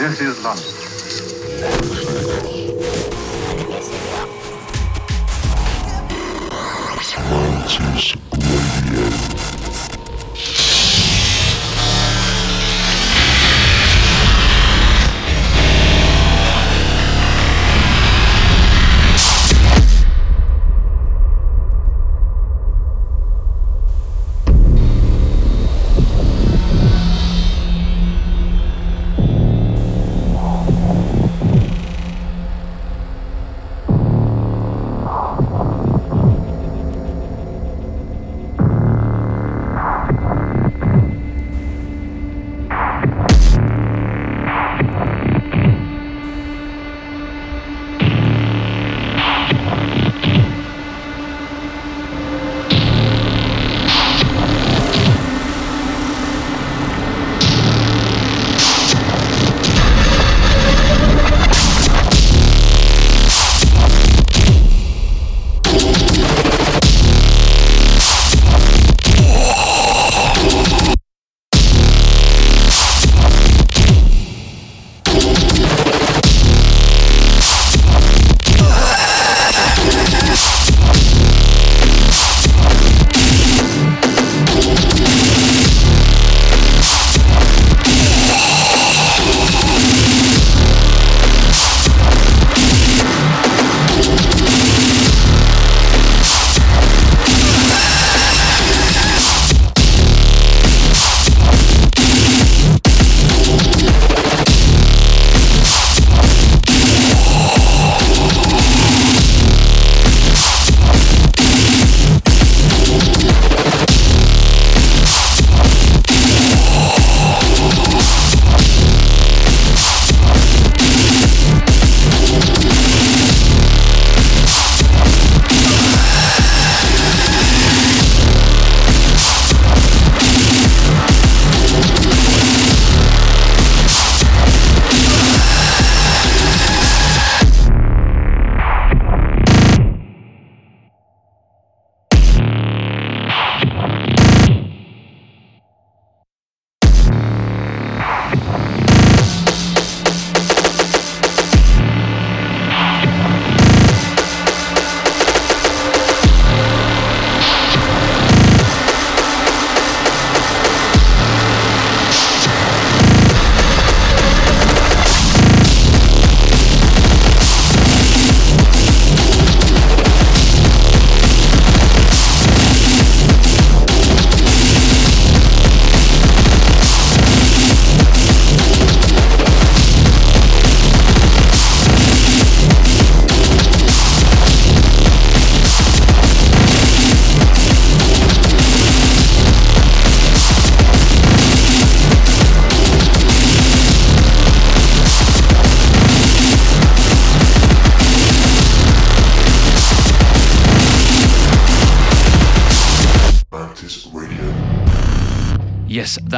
This is London. Mantis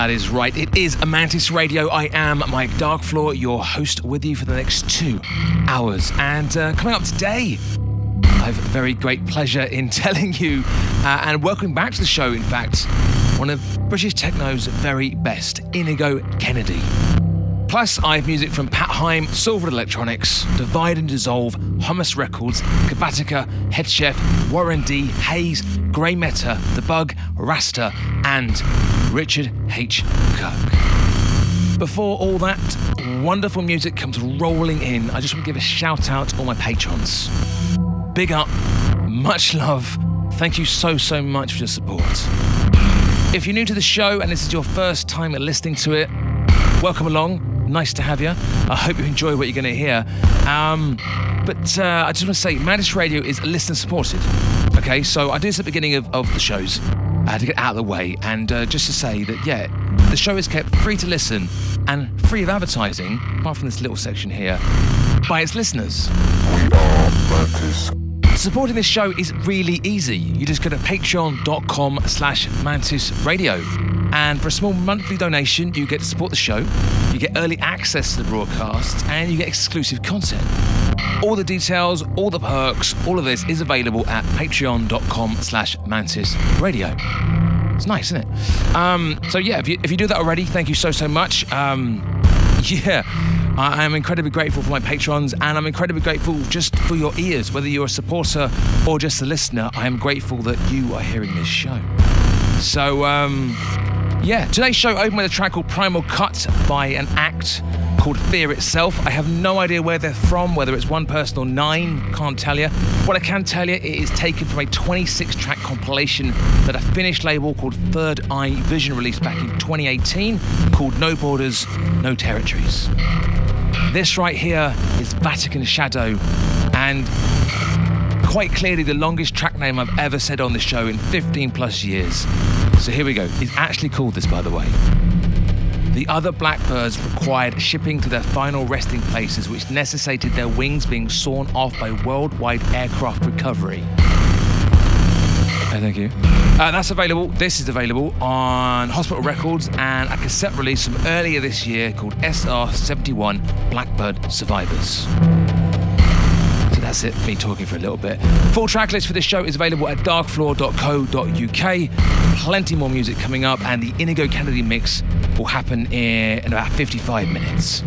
that is right. It is Amantis Radio. I am Mike Darkfloor, your host, with you for the next two hours. And uh, coming up today, I have very great pleasure in telling you uh, and welcoming back to the show, in fact, one of British techno's very best, Inigo Kennedy. Plus, I have music from Pat Hime, Salford Electronics, Divide and Dissolve, Hummus Records, Kabatica, Hedchef, Warren D, Hayes, Grey Meta, The Bug, Rasta, and Richard H. Kirk. Before all that wonderful music comes rolling in, I just want to give a shout out to all my patrons. Big up, much love. Thank you so, so much for your support. If you're new to the show and this is your first time listening to it, welcome along. Nice to have you. I hope you enjoy what you're going to hear. Um, but uh, I just want to say, Mantis Radio is listener supported. Okay, so I do this at the beginning of, of the shows uh, to get out of the way, and uh, just to say that yeah, the show is kept free to listen and free of advertising, apart from this little section here, by its listeners. We are Mantis. Supporting this show is really easy. You just go to patreon.com slash mantis radio. And for a small monthly donation, you get to support the show, you get early access to the broadcast, and you get exclusive content. All the details, all the perks, all of this is available at patreon.com slash mantis radio. It's nice, isn't it? Um, so yeah, if you, if you do that already, thank you so, so much. Um, yeah. I am incredibly grateful for my patrons, and I'm incredibly grateful just for your ears, whether you're a supporter or just a listener. I am grateful that you are hearing this show. So, um, yeah, today's show opened with a track called Primal Cut by an act called Fear Itself. I have no idea where they're from, whether it's one person or nine, can't tell you. What I can tell you, it is taken from a 26 track compilation that a Finnish label called Third Eye Vision released back in 2018 called No Borders, No Territories. This right here is Vatican Shadow and quite clearly the longest track name I've ever said on the show in 15 plus years. So here we go. It's actually called this, by the way. The other blackbirds required shipping to their final resting places, which necessitated their wings being sawn off by worldwide aircraft recovery. Oh, thank you. Uh, that's available. This is available on Hospital Records and a cassette release from earlier this year called SR71 Blackbird Survivors. That's it, me talking for a little bit. Full track list for this show is available at darkfloor.co.uk. Plenty more music coming up, and the Inigo Kennedy mix will happen in about 55 minutes.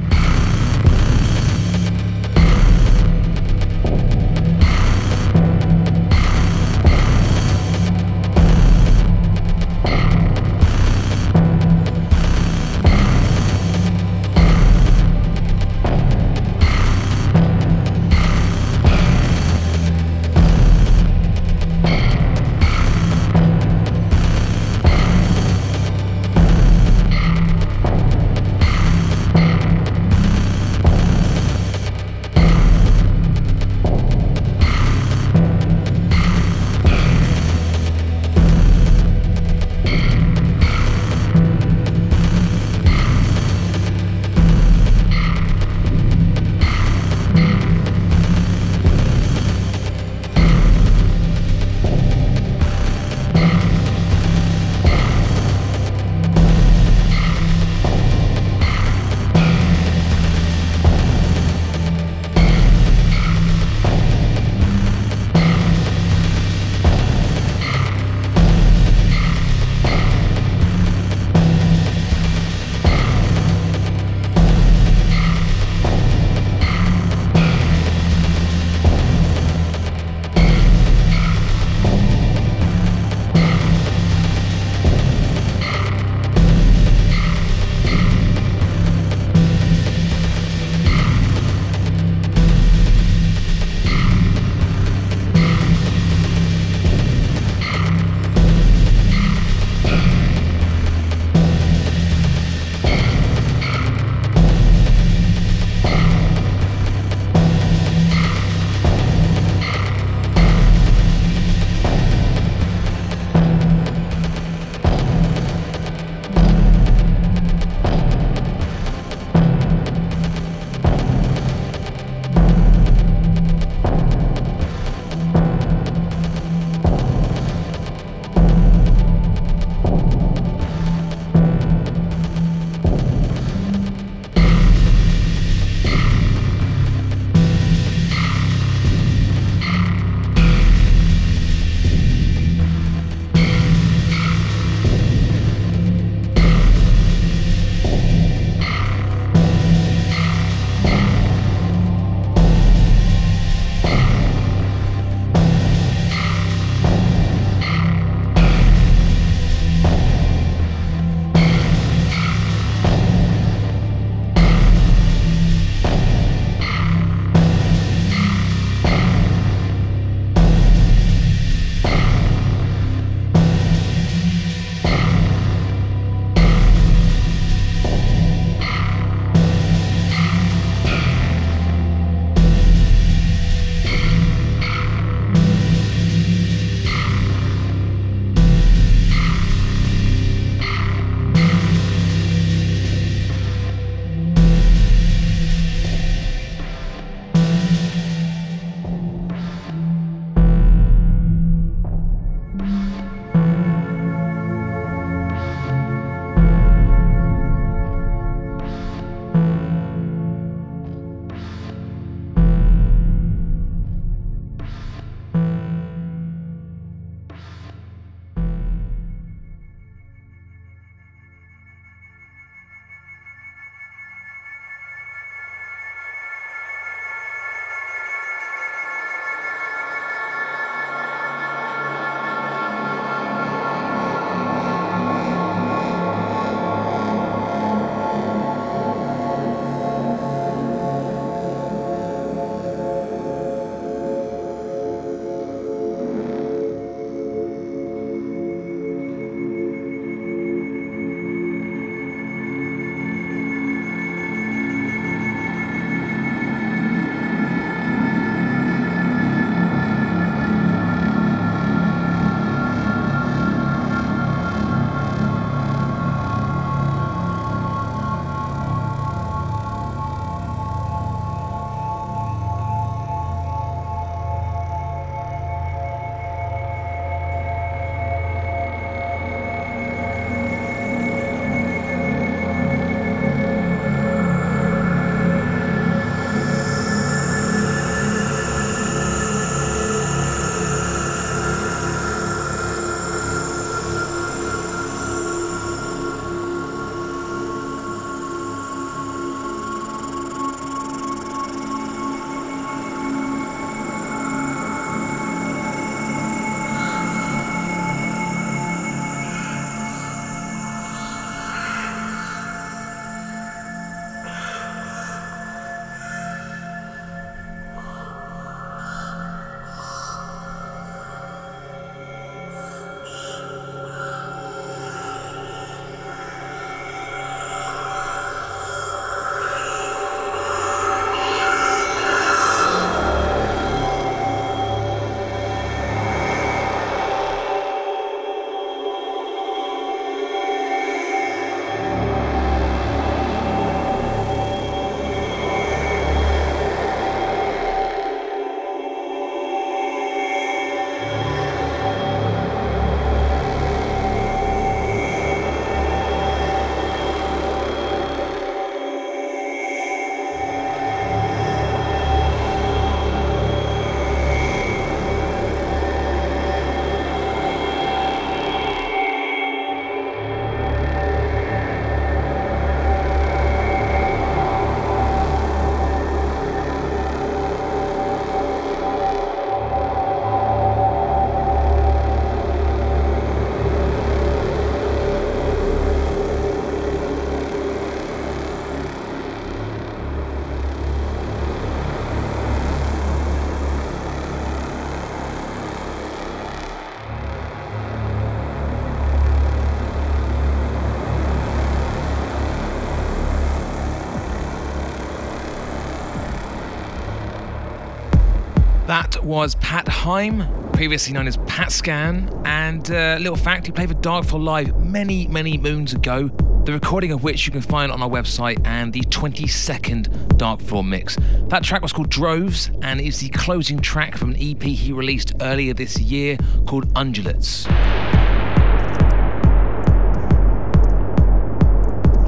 Was Pat Hime, previously known as Pat Scan, and uh, little fact, he played for Darkfloor Live many, many moons ago, the recording of which you can find on our website and the 22nd Darkfloor mix. That track was called Droves and is the closing track from an EP he released earlier this year called Undulates.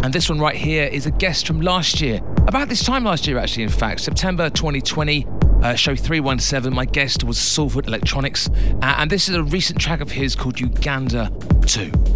And this one right here is a guest from last year. About this time last year, actually, in fact, September 2020, uh, show 317. My guest was Salford Electronics, uh, and this is a recent track of his called Uganda 2.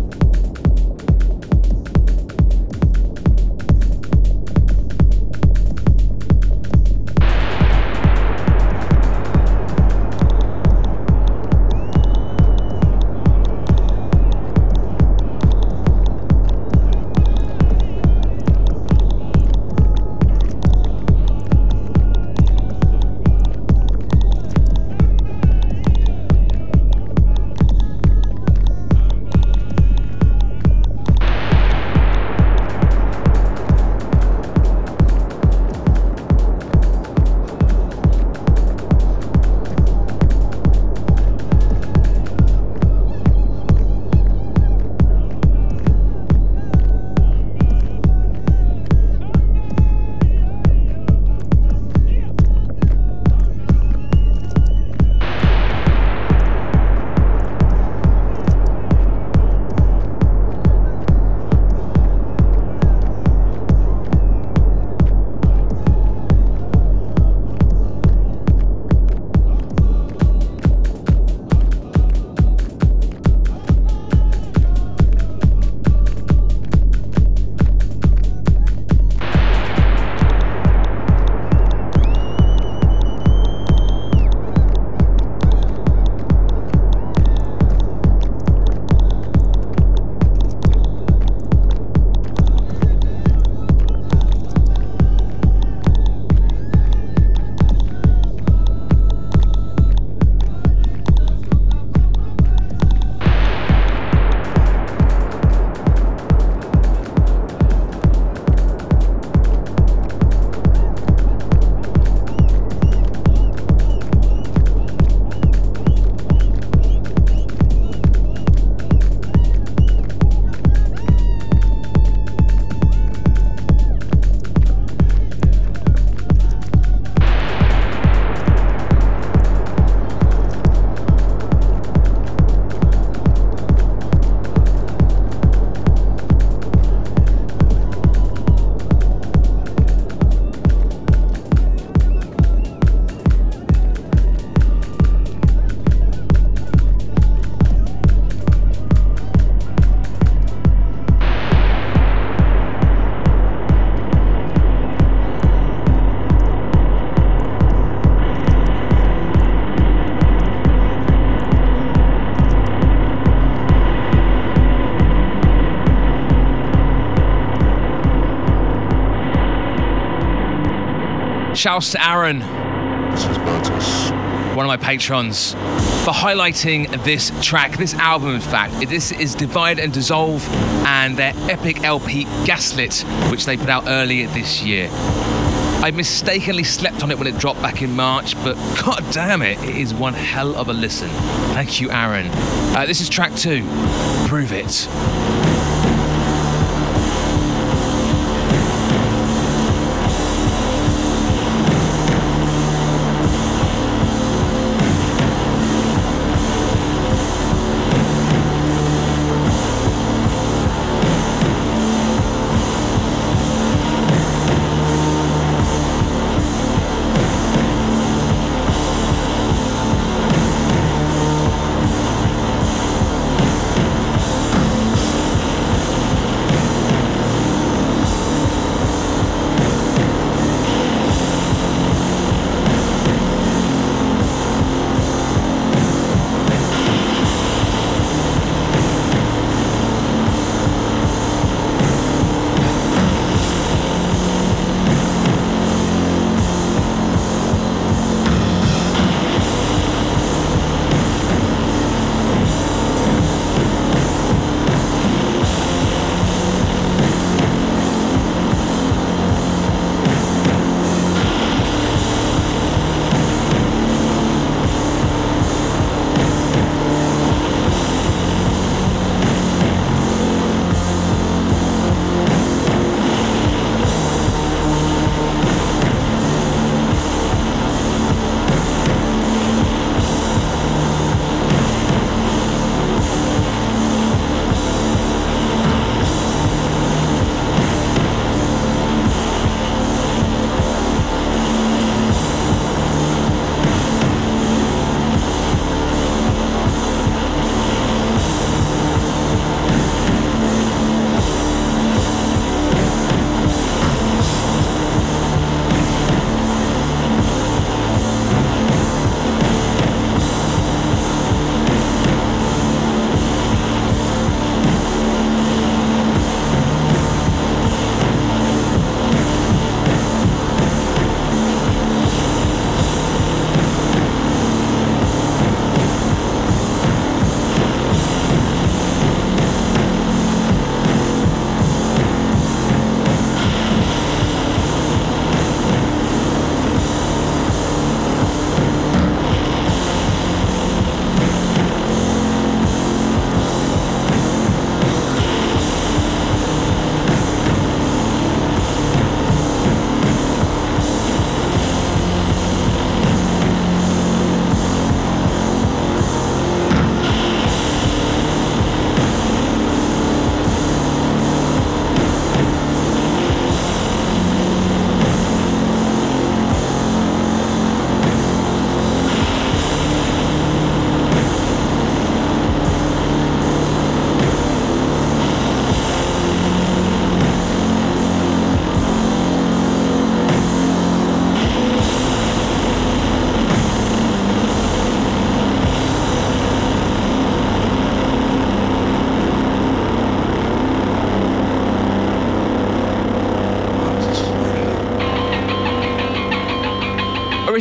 Shouts to Aaron, This is Mantis. one of my patrons, for highlighting this track, this album, in fact. This is Divide and Dissolve and their epic LP Gaslit, which they put out earlier this year. I mistakenly slept on it when it dropped back in March, but god damn it, it is one hell of a listen. Thank you, Aaron. Uh, this is track two, Prove It.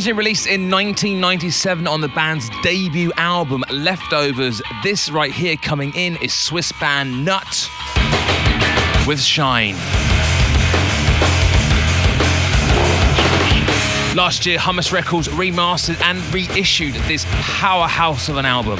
Originally released in 1997 on the band's debut album, Leftovers, this right here coming in is Swiss band KNUT with Shine. Last year, Hummus Records remastered and reissued this powerhouse of an album.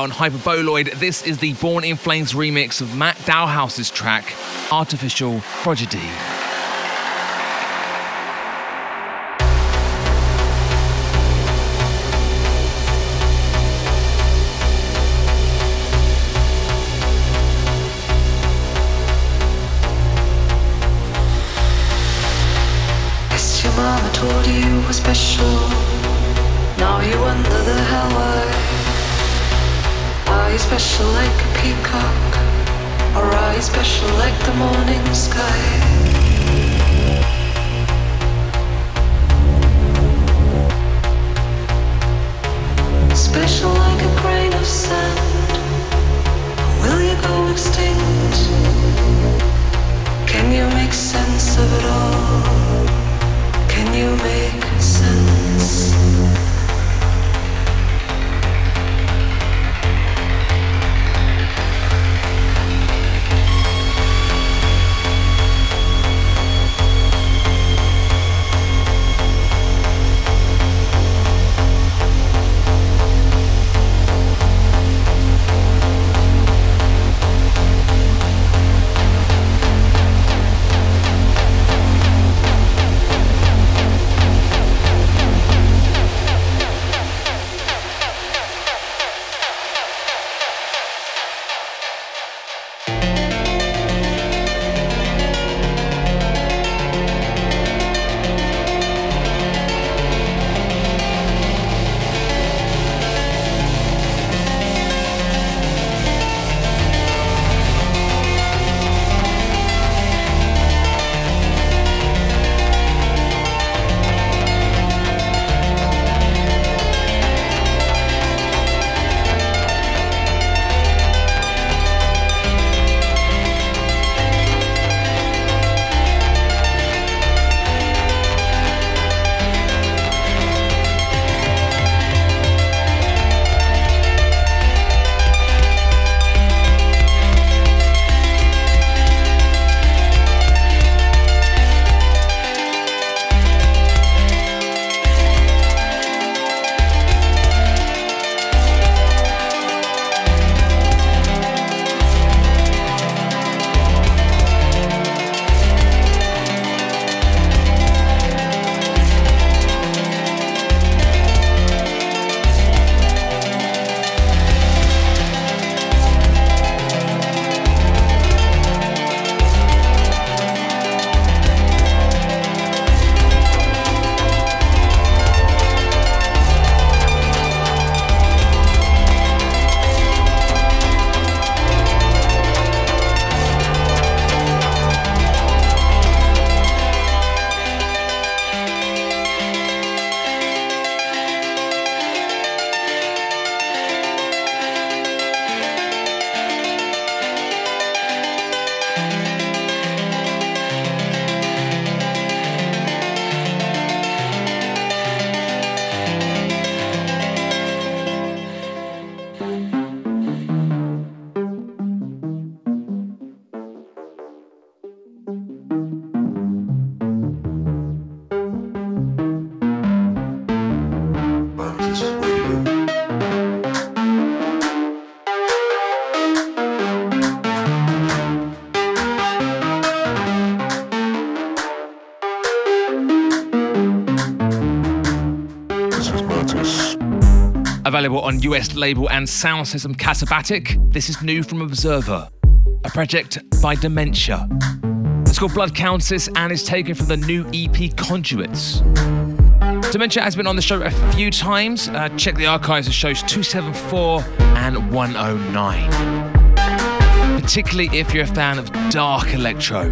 on Hyperboloid. This is the Born in Flames remix of Max Dalhous's track, Artificial Prodigy. Available on US label and sound system Casabatic, this is new from Obsrvr, a project by Dimentia. It's called Blood Countess and is taken from the new EP Conduits. Dimentia has been on the show a few times. Uh, check the archives of shows 274 and 109. Particularly if you're a fan of dark electro.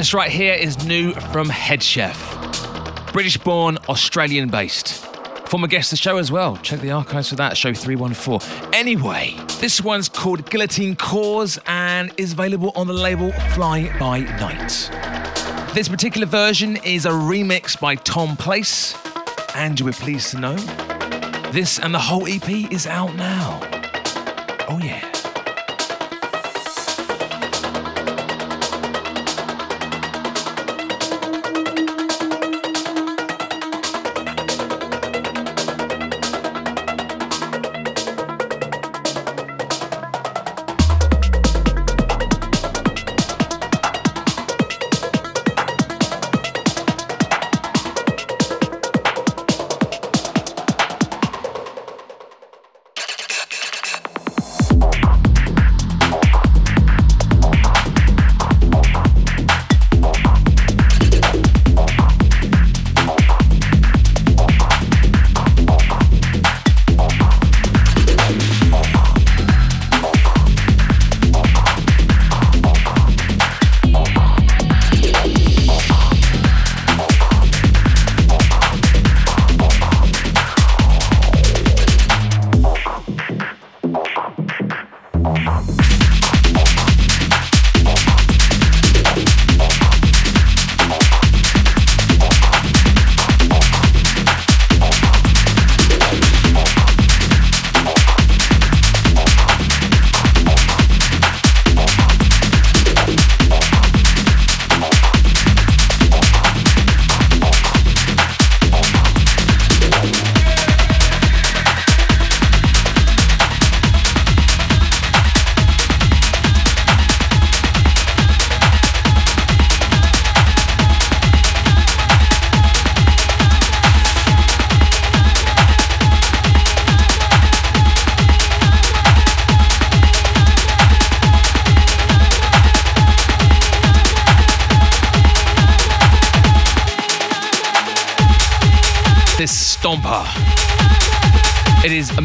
This right here is new from Hedchef. British born, Australian based. Former guest of the show as well. Check the archives for that, show 314. Anyway, this one's called Guillotine Cause and is available on the label Fly By Night. This particular version is a remix by Tom Place, and you were pleased to know this and the whole EP is out now. Oh, yeah.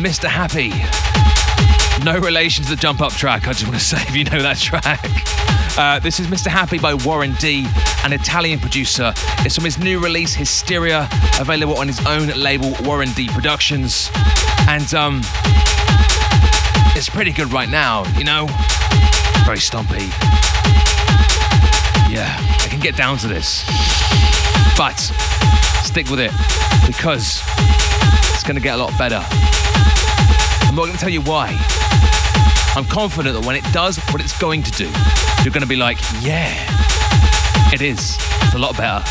Mr. Happy. No relation to the jump up track, I just want to say if you know that track. Uh, this is Mr. Happy by WarinD, an Italian producer. It's from his new release, Hysteria, available on his own label, WarinD Productions. And um, it's pretty good right now, you know? Very stompy. Yeah, I can get down to this. But stick with it because going to get a lot better. I'm not going to tell you why. I'm confident that when it does what it's going to do, you're going to be like, yeah, it is. It's a lot better.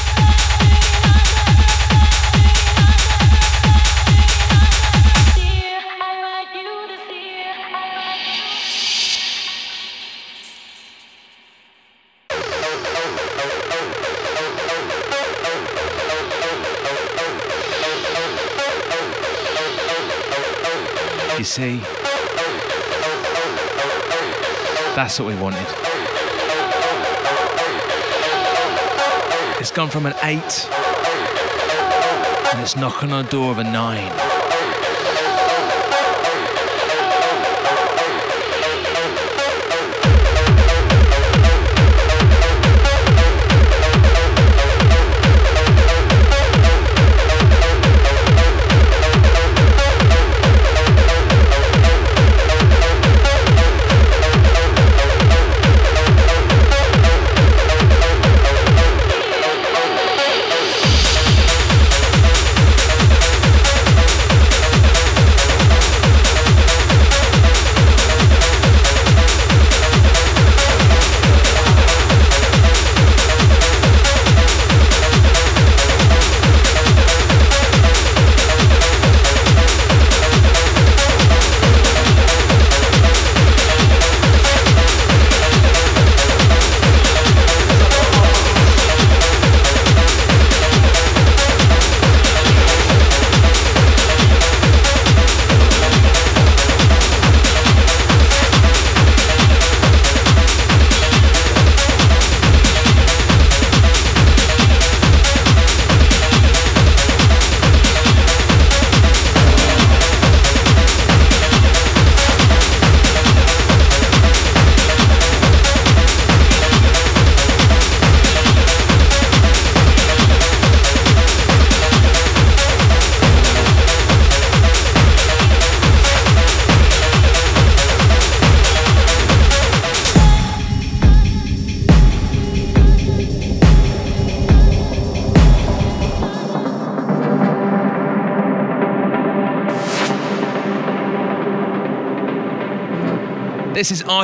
You see, that's what we wanted. It's gone from an eight, and it's knocking on the door of a nine.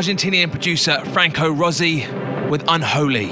Argentinian producer Franco Rossi with Unholy.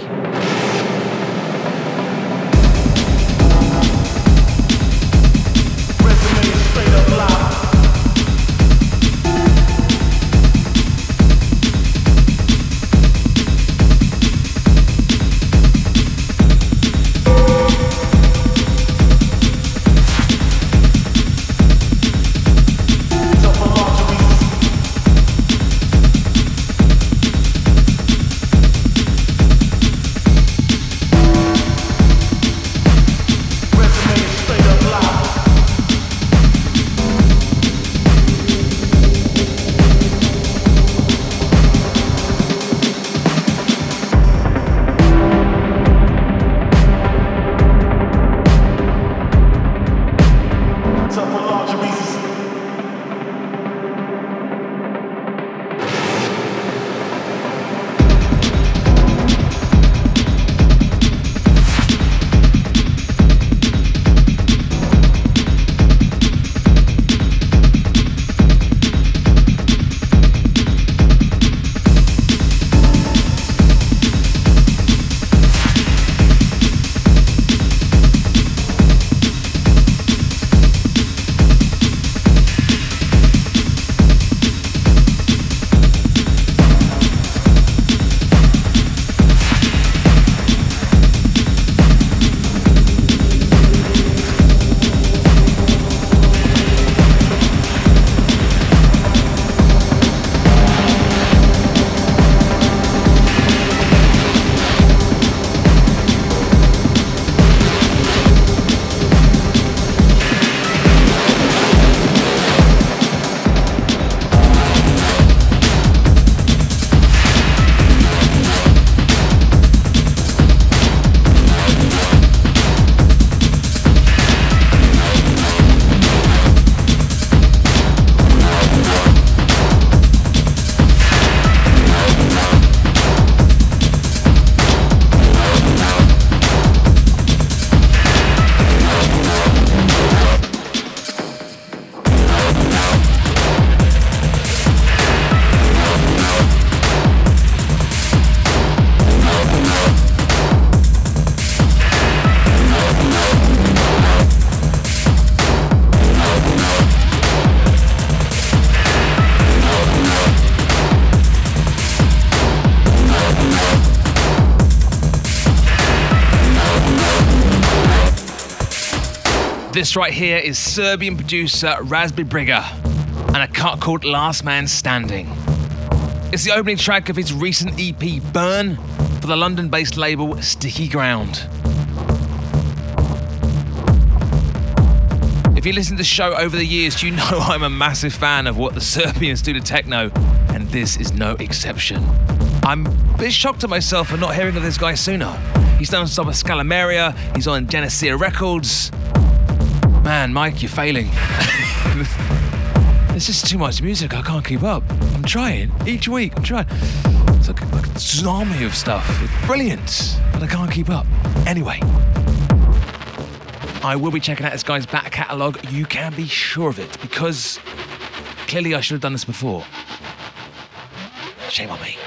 This right here is Serbian producer Razibriga and a cut called Last Man Standing. It's the opening track of his recent EP Burn for the London based label Sticky Ground. If you listen to the show over the years, you know I'm a massive fan of what the Serbians do to techno, and this is no exception. I'm a bit shocked at myself for not hearing of this guy sooner. He's done stuff with Scalameria, he's on Genesia Records, Man, Mike, you're failing. There's just too much music. I can't keep up. I'm trying each week. I'm trying. It's like, like a tsunami of stuff. It's brilliant, but I can't keep up. Anyway, I will be checking out this guy's back catalogue. You can be sure of it because clearly I should have done this before. Shame on me.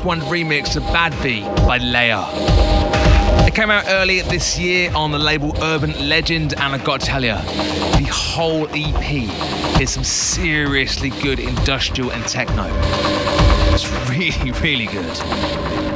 NX1 remix of Bad Bee by Leia. It came out earlier this year on the label Urban Legend, and I've got to tell you, the whole EP is some seriously good industrial and techno. It's really, really good.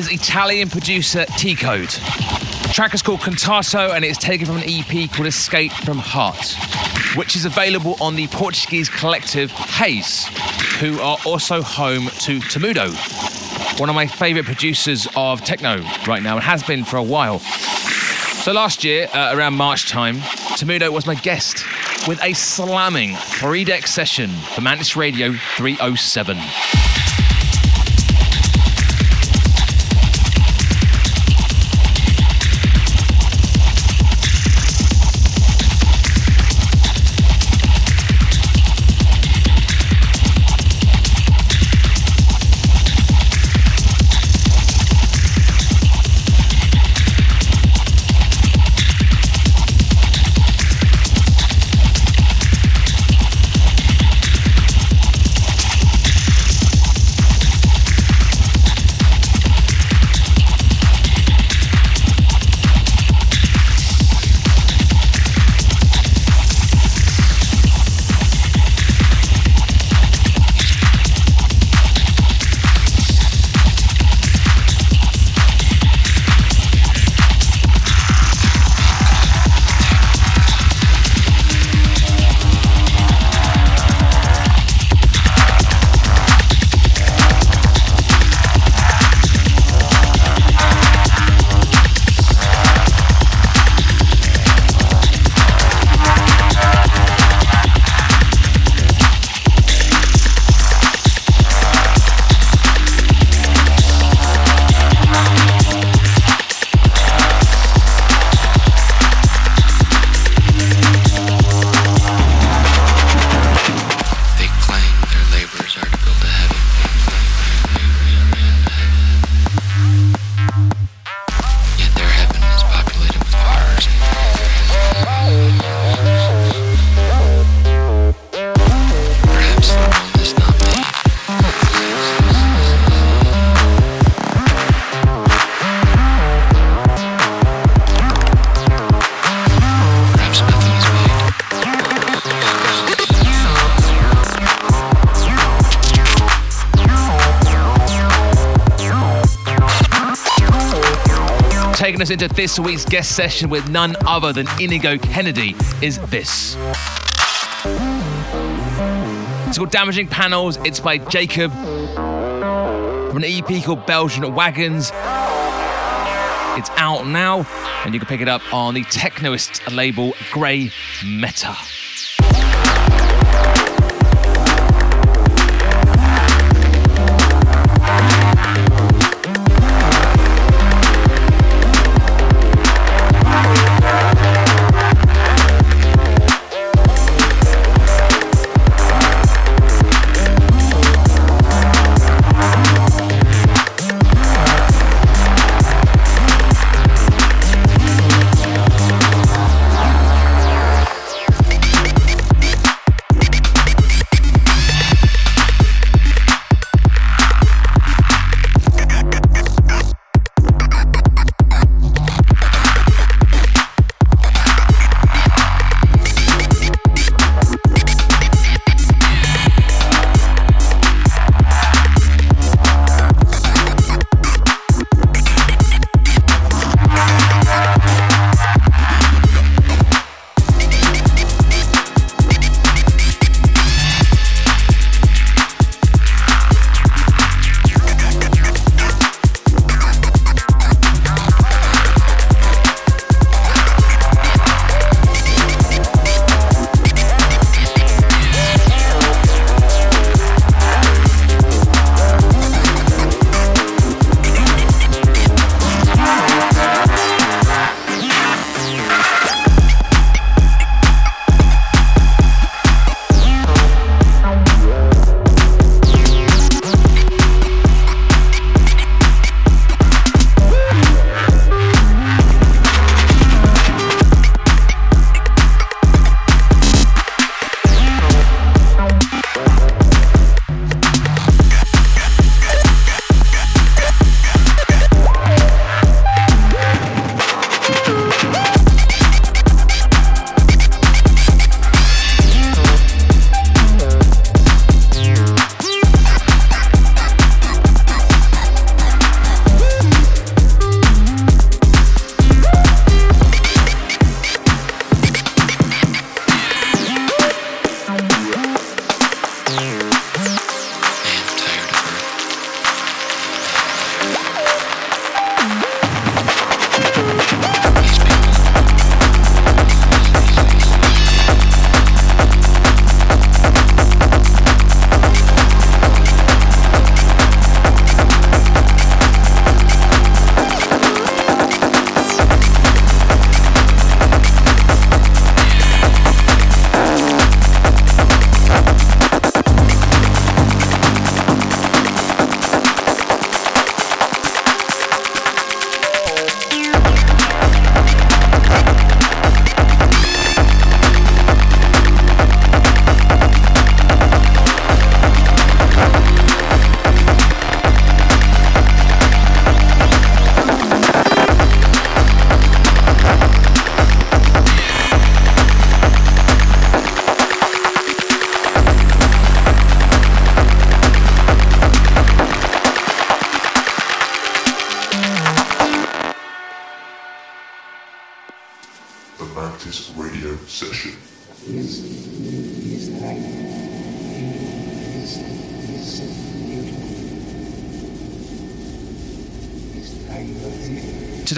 Is Italian producer T KODE. The track is called Contato and it's taken from an EP called Escape from Heart, which is available on the Portuguese collective Haze, who are also home to Tamudo, one of my favorite producers of techno right now and has been for a while. So last year, uh, around March time, Tamudo was my guest with a slamming three deck session for Mantis Radio 307. Us into this week's guest session with none other than Inigo Kennedy is this. It's called Damaging Panels. It's by Jacob from an EP called Belgian Wagons. It's out now, and you can pick it up on the Technoist label Grey Meta.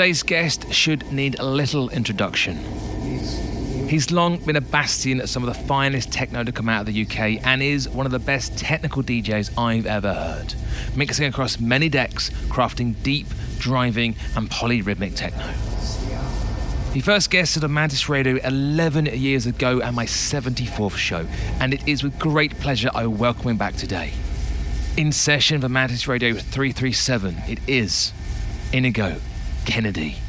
Today's guest should need a little introduction. He's long been a bastion at some of the finest techno to come out of the UK and is one of the best technical DJs I've ever heard, mixing across many decks, crafting deep, driving, and polyrhythmic techno. He first guested on Mantis Radio 11 years ago at my 74th show, and it is with great pleasure I welcome him back today. In session for Mantis Radio 337, it is Inigo Kennedy.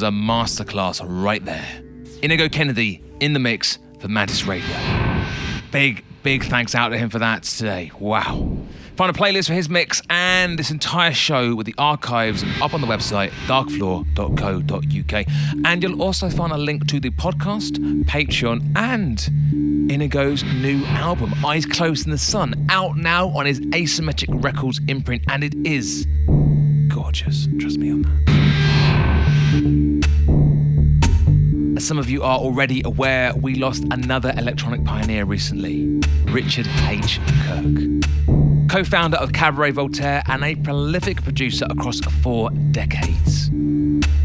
Was a masterclass right there. Inigo Kennedy in the mix for Mantis Radio. Big, big thanks out to him for that today. Wow. Find a playlist for his mix and this entire show with the archives up on the website darkfloor.co.uk. And you'll also find a link to the podcast, Patreon, and Inigo's new album, Eyes Closed in the Sun, out now on his Asymmetric Records imprint, and it is gorgeous. Trust me on that. As some of you are already aware, we lost another electronic pioneer recently, Richard H. Kirk co founder of Cabaret Voltaire and a prolific producer across four decades.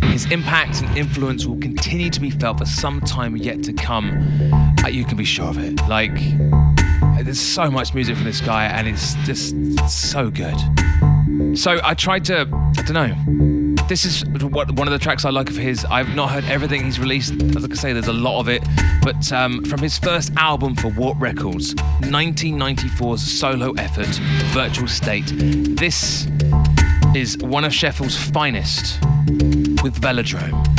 His impact and influence will continue to be felt for some time yet to come. Uh, you can be sure of it. Like, there's so much music from this guy, and it's just so good. So I tried to, I don't know. This is what, one of the tracks I like of his. I've not heard everything he's released. As I say, there's a lot of it. But um, from his first album for Warp Records, 1994's solo effort, Virtual State, this is one of Sheffield's finest with Velodrome.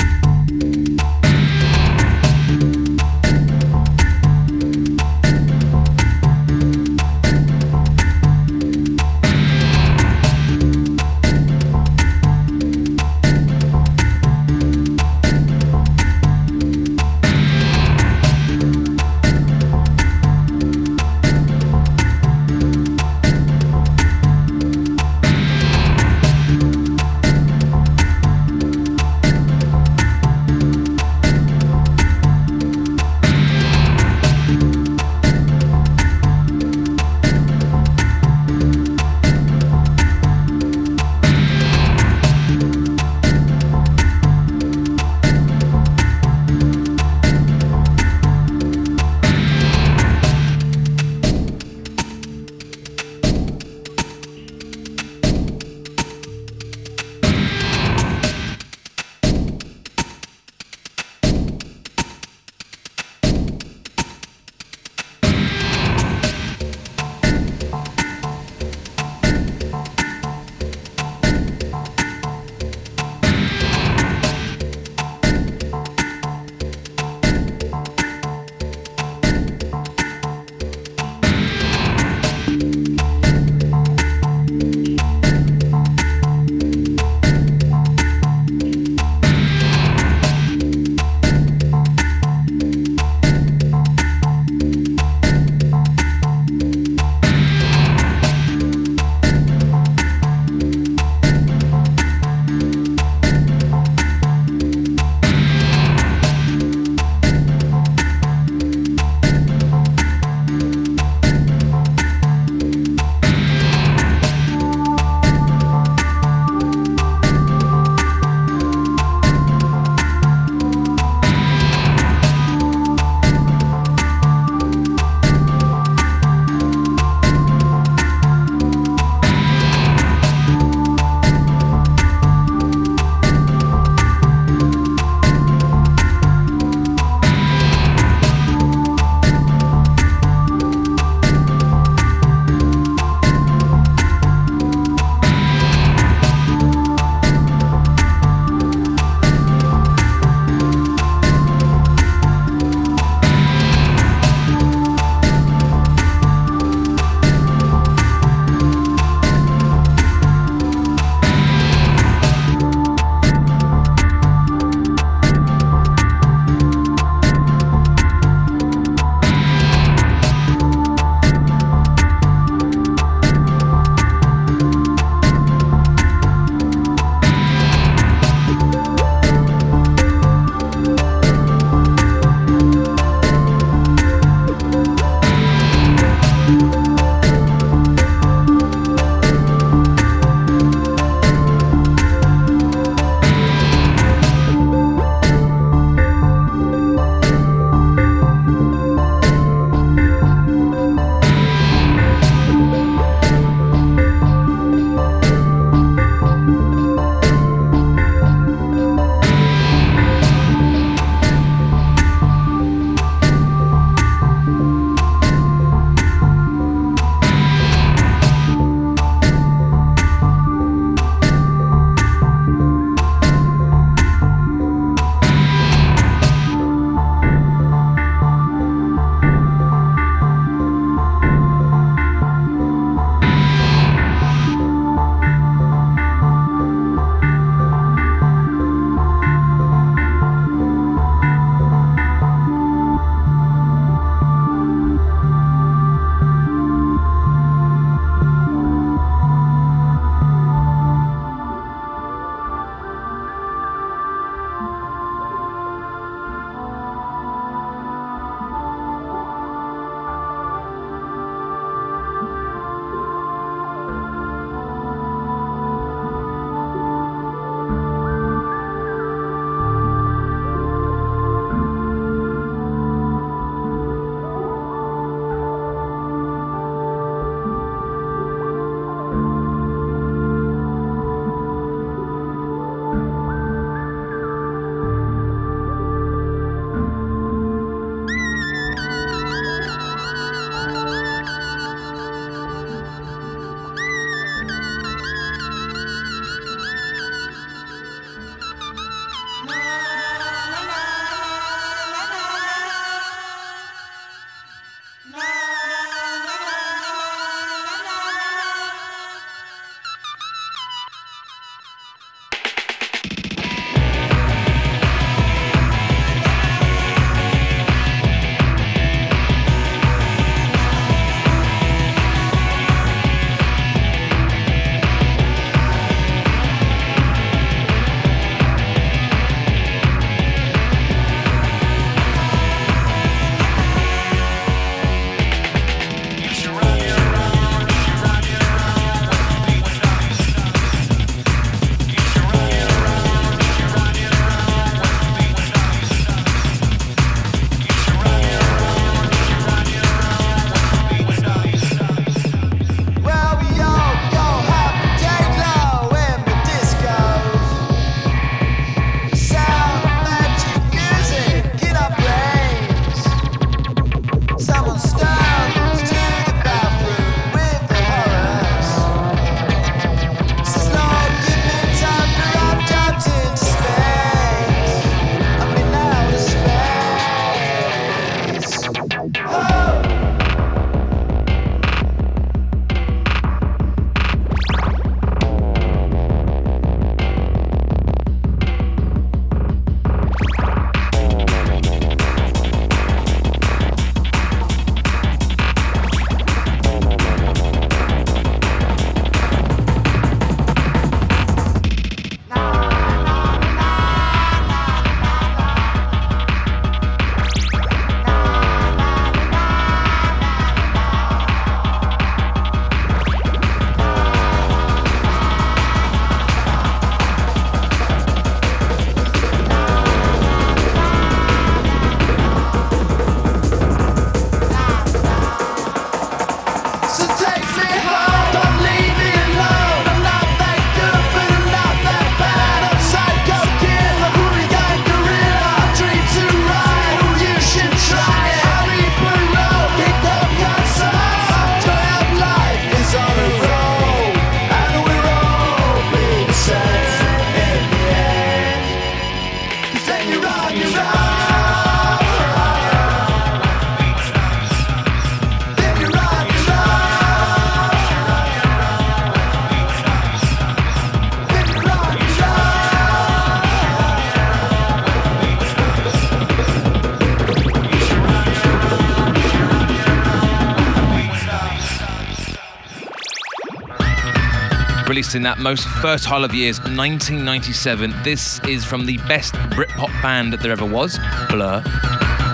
In that most fertile of years, 1997. This is from the best Britpop band that there ever was, Blur.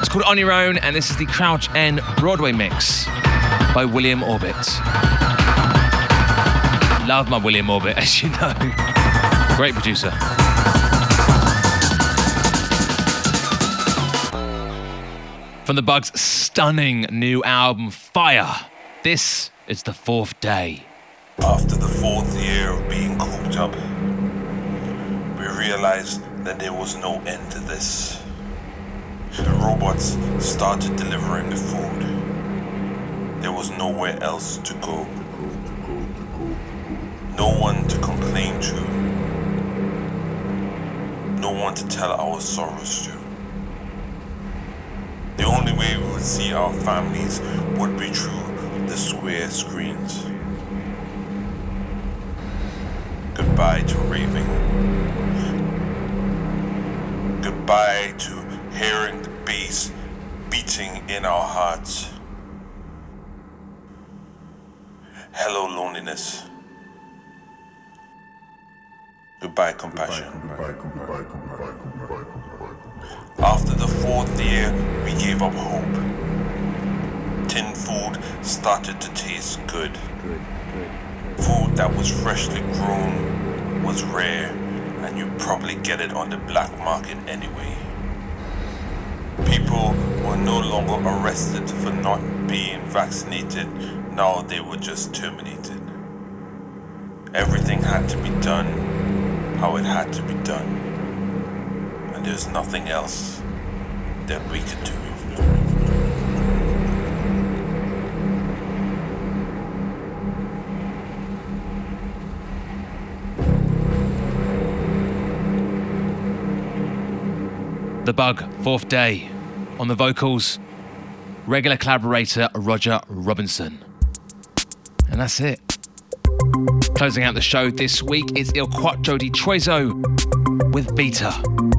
It's called On Your Own, and this is the Crouch End Broadway mix by William Orbit. Love my William Orbit, as you know. Great producer. From the Bug's stunning new album, Fire. This is the fourth day. After fourth year of being cooped up, we realized that there was no end to this. The robots started delivering the food. There was nowhere else to go. No one to complain to. No one to tell our sorrows to. The only way we would see our families would be through the square screens. After the fourth year, we gave up hope. Tin food started to taste good. Food that was freshly grown was rare, and you probably get it on the black market anyway. People were no longer arrested for not being vaccinated, now they were just terminated. Everything had to be done how it had to be done, and there's nothing else that we could do. The Bug, fourth day. On the vocals, regular collaborator Roger Robinson. And that's it. Closing out the show this week is Il Quadro di Troisi with Beta.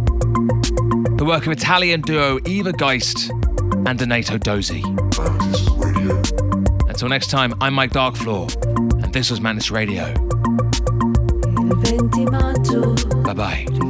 The work of Italian duo Eva Geist and Donato Radio. Until next time, I'm Mike Darkfloor, and this was Mantis Radio. Il 20 maggio Bye bye.